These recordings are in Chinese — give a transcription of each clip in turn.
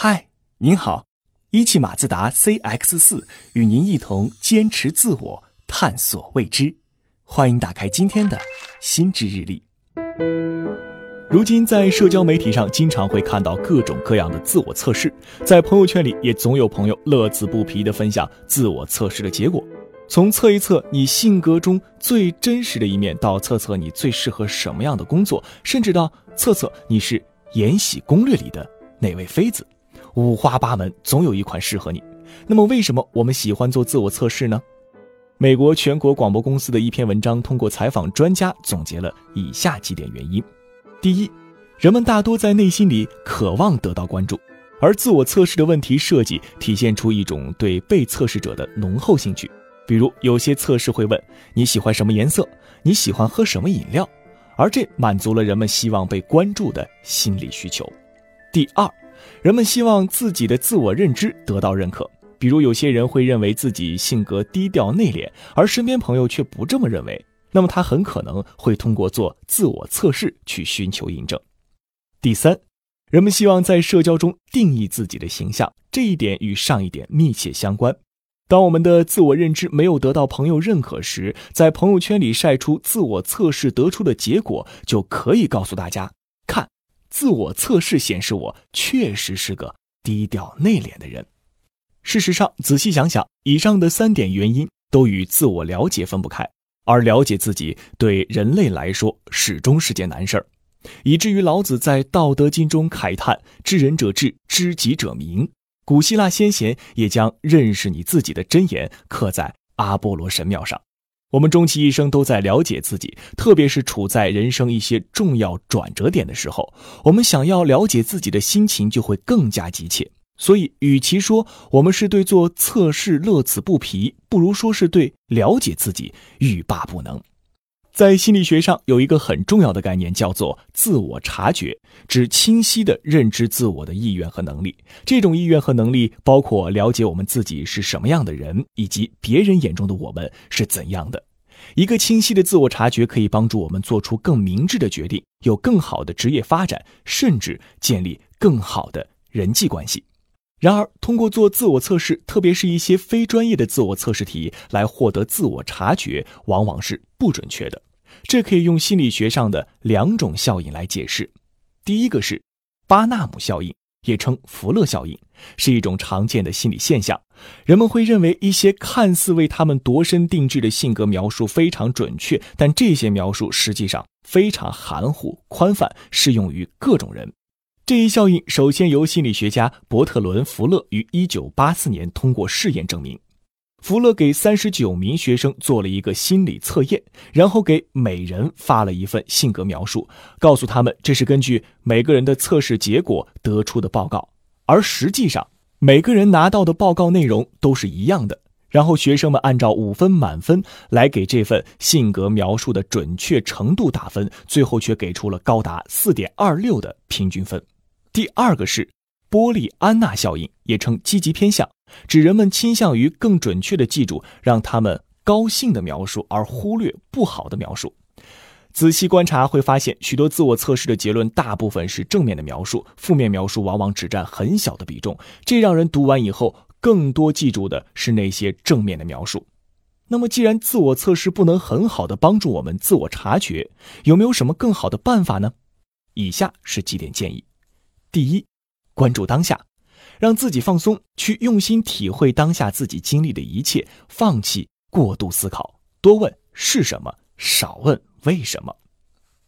嗨，您好，一汽马自达 CX 四与您一同坚持自我，探索未知。欢迎打开今天的心智日历。如今在社交媒体上，经常会看到各种各样的自我测试，在朋友圈里也总有朋友乐此不疲地分享自我测试的结果。从测一测你性格中最真实的一面，到测测你最适合什么样的工作，甚至到测测你是《延禧攻略》里的哪位妃子，五花八门，总有一款适合你。那么，为什么我们喜欢做自我测试呢？美国全国广播公司的一篇文章通过采访专家，总结了以下几点原因。第一，人们大多在内心里渴望得到关注，而自我测试的问题设计体现出一种对被测试者的浓厚兴趣。比如，有些测试会问你喜欢什么颜色，你喜欢喝什么饮料，而这满足了人们希望被关注的心理需求。第二，人们希望自己的自我认知得到认可。比如，有些人会认为自己性格低调内敛，而身边朋友却不这么认为。那么他很可能会通过做自我测试去寻求印证。第三，人们希望在社交中定义自己的形象，这一点与上一点密切相关。当我们的自我认知没有得到朋友认可时，在朋友圈里晒出自我测试得出的结果，就可以告诉大家：自我测试显示我确实是个低调内敛的人。事实上，仔细想想，以上的三点原因都与自我了解分不开。而了解自己对人类来说始终是件难事儿，以至于老子在《道德经》中慨叹：“知人者智，知己者明。”古希腊先贤也将认识你自己的箴言刻在阿波罗神庙上。我们终其一生都在了解自己，特别是处在人生一些重要转折点的时候，我们想要了解自己的心情就会更加急切。所以，与其说我们是对做测试乐此不疲，不如说是对了解自己欲罢不能。在心理学上，有一个很重要的概念，叫做自我察觉，指清晰的认知自我的意愿和能力。这种意愿和能力包括了解我们自己是什么样的人，以及别人眼中的我们是怎样的。一个清晰的自我察觉可以帮助我们做出更明智的决定，有更好的职业发展，甚至建立更好的人际关系。然而，通过做自我测试，特别是一些非专业的自我测试题来获得自我察觉，往往是不准确的。这可以用心理学上的两种效应来解释。第一个是巴纳姆效应，也称福勒效应，是一种常见的心理现象。人们会认为一些看似为他们度身定制的性格描述非常准确，但这些描述实际上非常含糊、宽泛，适用于各种人。这一效应首先由心理学家伯特伦·福勒于1984年通过试验证明。福勒给39名学生做了一个心理测验，然后给每人发了一份性格描述，告诉他们这是根据每个人的测试结果得出的报告。而实际上，每个人拿到的报告内容都是一样的。然后学生们按照五分满分来给这份性格描述的准确程度打分，最后却给出了高达4.26的平均分。第二个是波利安娜效应，也称积极偏向，指人们倾向于更准确地记住让他们高兴的描述，而忽略不好的描述。仔细观察会发现，许多自我测试的结论大部分是正面的描述，负面描述往往只占很小的比重。这让人读完以后更多记住的是那些正面的描述。那么，既然自我测试不能很好的帮助我们自我察觉，有没有什么更好的办法呢？以下是几点建议。第一，关注当下，让自己放松，去用心体会当下自己经历的一切，放弃过度思考，多问是什么，少问为什么。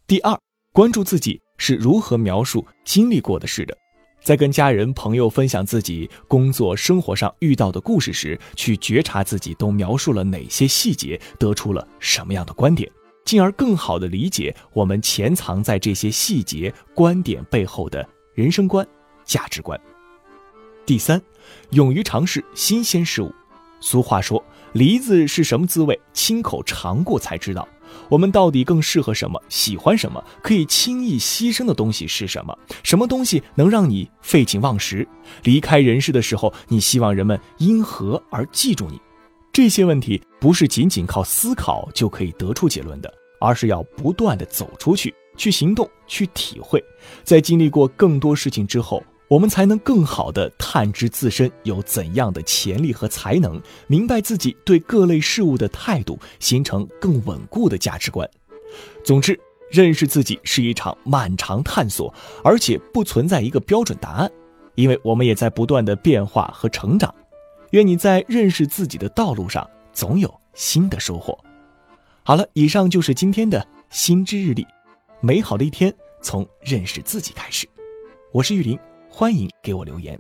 第二，关注自己是如何描述经历过的事的，在跟家人朋友分享自己工作生活上遇到的故事时，去觉察自己都描述了哪些细节，得出了什么样的观点，进而更好的理解我们潜藏在这些细节观点背后的。人生观、价值观。第三，勇于尝试新鲜事物。俗话说：“梨子是什么滋味，亲口尝过才知道。”我们到底更适合什么？喜欢什么？可以轻易牺牲的东西是什么？什么东西能让你废寝忘食？离开人世的时候，你希望人们因何而记住你？这些问题不是仅仅靠思考就可以得出结论的，而是要不断的走出去。去行动，去体会，在经历过更多事情之后，我们才能更好的探知自身有怎样的潜力和才能，明白自己对各类事物的态度，形成更稳固的价值观。总之，认识自己是一场漫长探索，而且不存在一个标准答案，因为我们也在不断的变化和成长。愿你在认识自己的道路上总有新的收获。好了，以上就是今天的心之日历。美好的一天从认识自己开始。我是玉林，欢迎给我留言。